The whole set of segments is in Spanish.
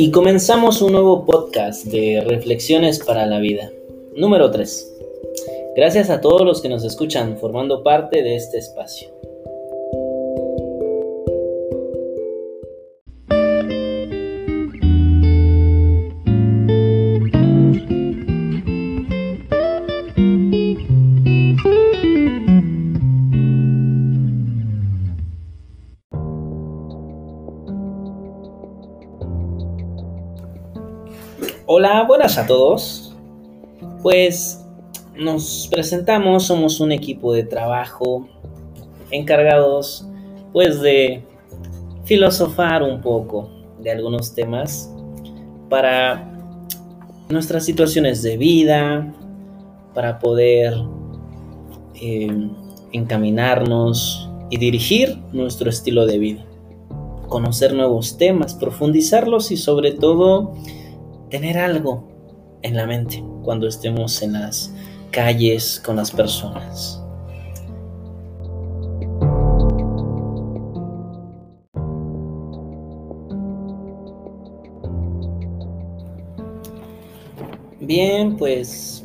Y comenzamos un nuevo podcast de Reflexiones para la Vida, número 3. Gracias a todos los que nos escuchan formando parte de este espacio. Hola, buenas a todos. Pues nos presentamos, somos un equipo de trabajo encargados pues de filosofar un poco de algunos temas para nuestras situaciones de vida, para poder eh, encaminarnos y dirigir nuestro estilo de vida, conocer nuevos temas, profundizarlos y sobre todo tener algo en la mente cuando estemos en las calles con las personas. Bien, pues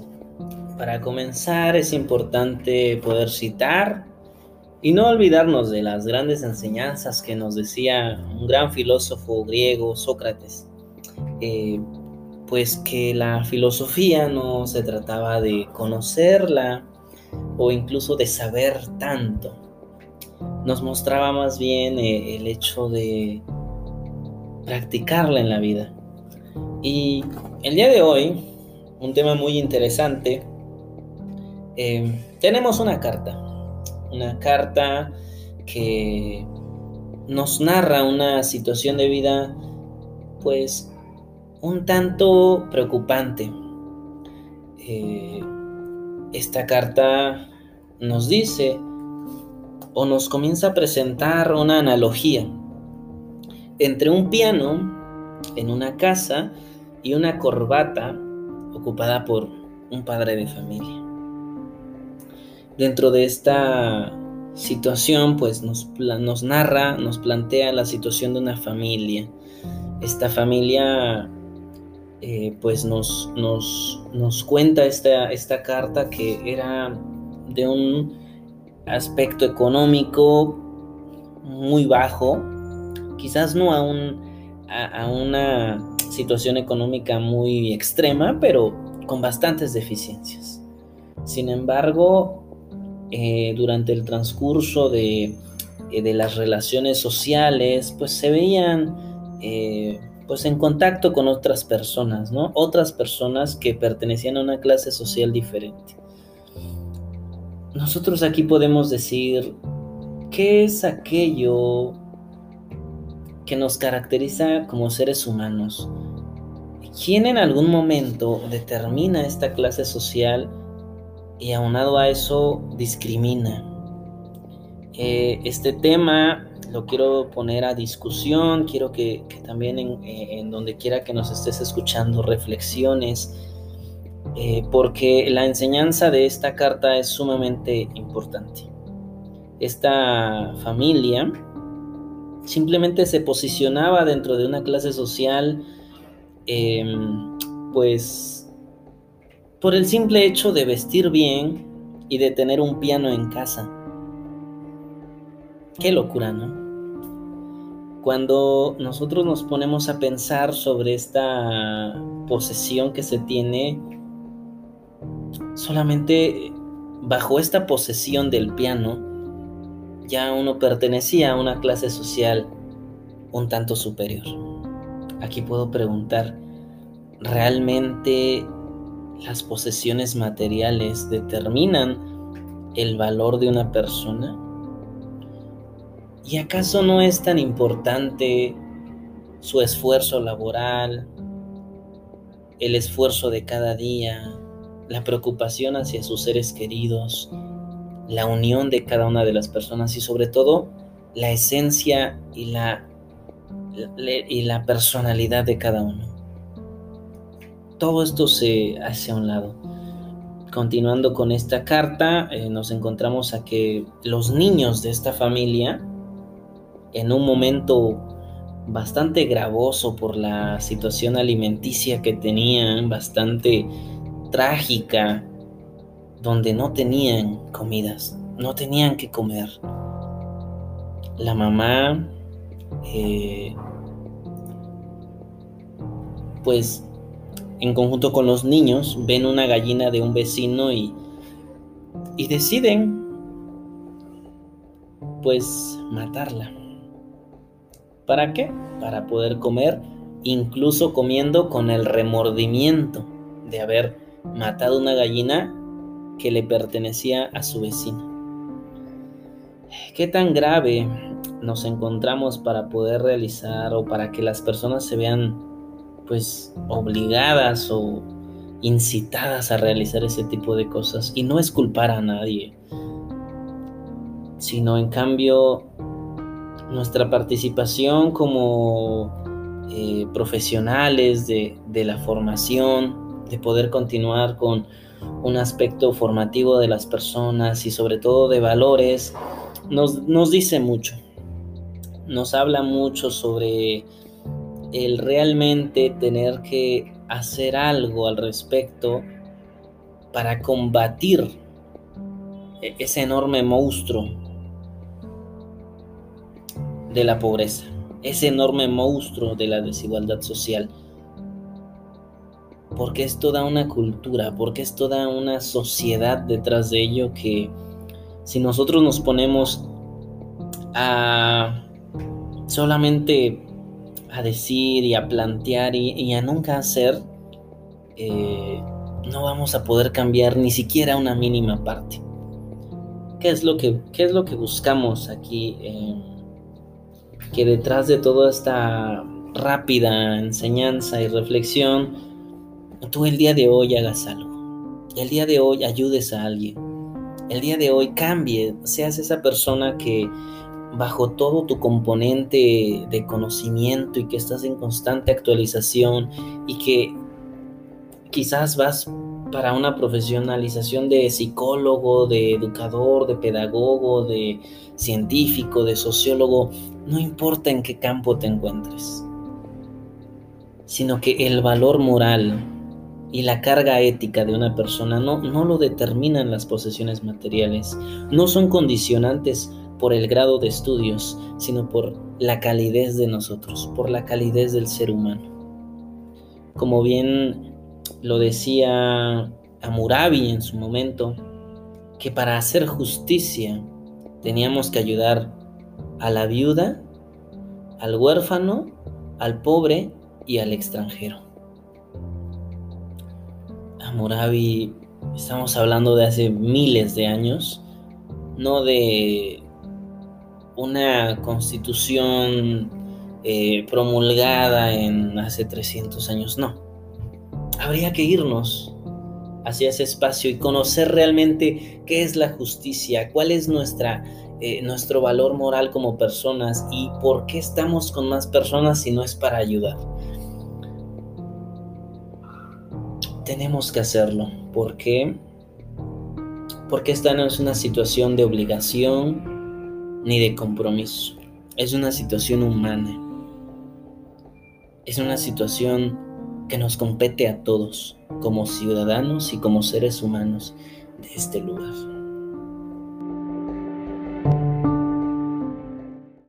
para comenzar es importante poder citar y no olvidarnos de las grandes enseñanzas que nos decía un gran filósofo griego, Sócrates. Eh, pues que la filosofía no se trataba de conocerla o incluso de saber tanto. Nos mostraba más bien eh, el hecho de practicarla en la vida. Y el día de hoy, un tema muy interesante, em, tenemos una carta, una carta que nos narra una situación de vida pues un tanto preocupante. Eh, esta carta nos dice o nos comienza a presentar una analogía entre un piano en una casa y una corbata ocupada por un padre de familia. Dentro de esta situación, pues nos, nos narra, nos plantea la situación de una familia. Esta familia eh, pues nos, nos, cuenta esta, esta carta que era de un aspecto económico muy bajo, quizás no a, a, una situación económica muy extrema, pero con bastantes deficiencias. Sin embargo, eh, durante el transcurso de, eh, de, las relaciones sociales, pues se veían pues en contacto con otras personas, ¿no? Otras personas que pertenecían a una clase social diferente. Nosotros aquí podemos decir, ¿qué es aquello que nos caracteriza como seres humanos? ¿Quién en algún momento determina esta clase social y aunado a eso discrimina? Eh, este tema lo quiero poner a discusión, quiero que, también eh, en, donde quiera que nos estés escuchando reflexiones, eh, porque la enseñanza de esta carta es sumamente importante. Esta familia simplemente se posicionaba dentro de una clase social, em, pues, por el simple hecho de vestir bien y de tener un piano en casa. Qué locura, ¿no? Cuando nosotros nos ponemos a pensar sobre esta posesión que se tiene, solamente bajo esta posesión del piano, ya uno pertenecía a una clase social un tanto superior. Aquí puedo preguntar, ¿realmente las posesiones materiales determinan el valor de una persona? ¿Y acaso no es tan importante su esfuerzo laboral, el esfuerzo de cada día, la preocupación hacia sus seres queridos, la unión de cada una de las personas y sobre todo la esencia y la, y la personalidad de cada uno? Todo esto se hace a un lado. Continuando con esta carta, eh, nos encontramos a que los niños de esta familia en un momento bastante gravoso por la situación alimenticia que tenían, bastante trágica, donde no tenían comidas, no tenían que comer. La mamá, eh, pues en conjunto con los niños, ven una gallina de un vecino y, y deciden, pues, matarla. ¿Para qué? Para poder comer, incluso comiendo con el remordimiento de haber matado una gallina que le pertenecía a su vecino. ¿Qué tan grave nos encontramos para poder realizar o para que las personas se vean pues obligadas o incitadas a realizar ese tipo de cosas? Y no es culpar a nadie, sino en cambio nuestra participación como eh, profesionales de, de la formación, de poder continuar con un aspecto formativo de las personas y sobre todo de valores, nos, nos dice mucho. Nos habla mucho sobre el realmente tener que hacer algo al respecto para combatir e-, ese enorme monstruo de la pobreza, ese enorme monstruo de la desigualdad social porque es toda una cultura, porque es toda una sociedad detrás de ello que si nosotros nos ponemos a solamente a decir y a plantear y, a nunca hacer, eh, no vamos a poder cambiar ni siquiera una mínima parte. ¿Qué es lo que, qué es lo que buscamos aquí? Que detrás de toda esta rápida enseñanza y reflexión, tú el día de hoy hagas algo. El día de hoy ayudes a alguien. El día de hoy cambie, seas esa persona que bajo todo tu componente de conocimiento y que estás en constante actualización y que quizás vas para una profesionalización de psicólogo, de educador, de pedagogo, de científico, de sociólogo, no importa en qué campo te encuentres, sino que el valor moral y la carga ética de una persona no, no lo determinan las posesiones materiales, no son condicionantes por el grado de estudios, sino por la calidez de nosotros, por la calidez del ser humano. Como bien lo decía Amurabi en su momento, que para hacer justicia teníamos que ayudar a la viuda, al huérfano, al pobre y al extranjero. Hammurabi, estamos hablando de hace miles de años, no de una constitución eh, promulgada en hace 300 años, no. Habría que irnos hacia ese espacio y conocer realmente qué es la justicia, cuál es nuestra, eh, nuestro valor moral como personas y por qué estamos con más personas si no es para ayudar. tenemos que hacerlo. ¿Por qué? Porque esta no es una situación de obligación ni de compromiso. Es una situación humana. Es una situación que nos compete a todos como ciudadanos y como seres humanos de este lugar.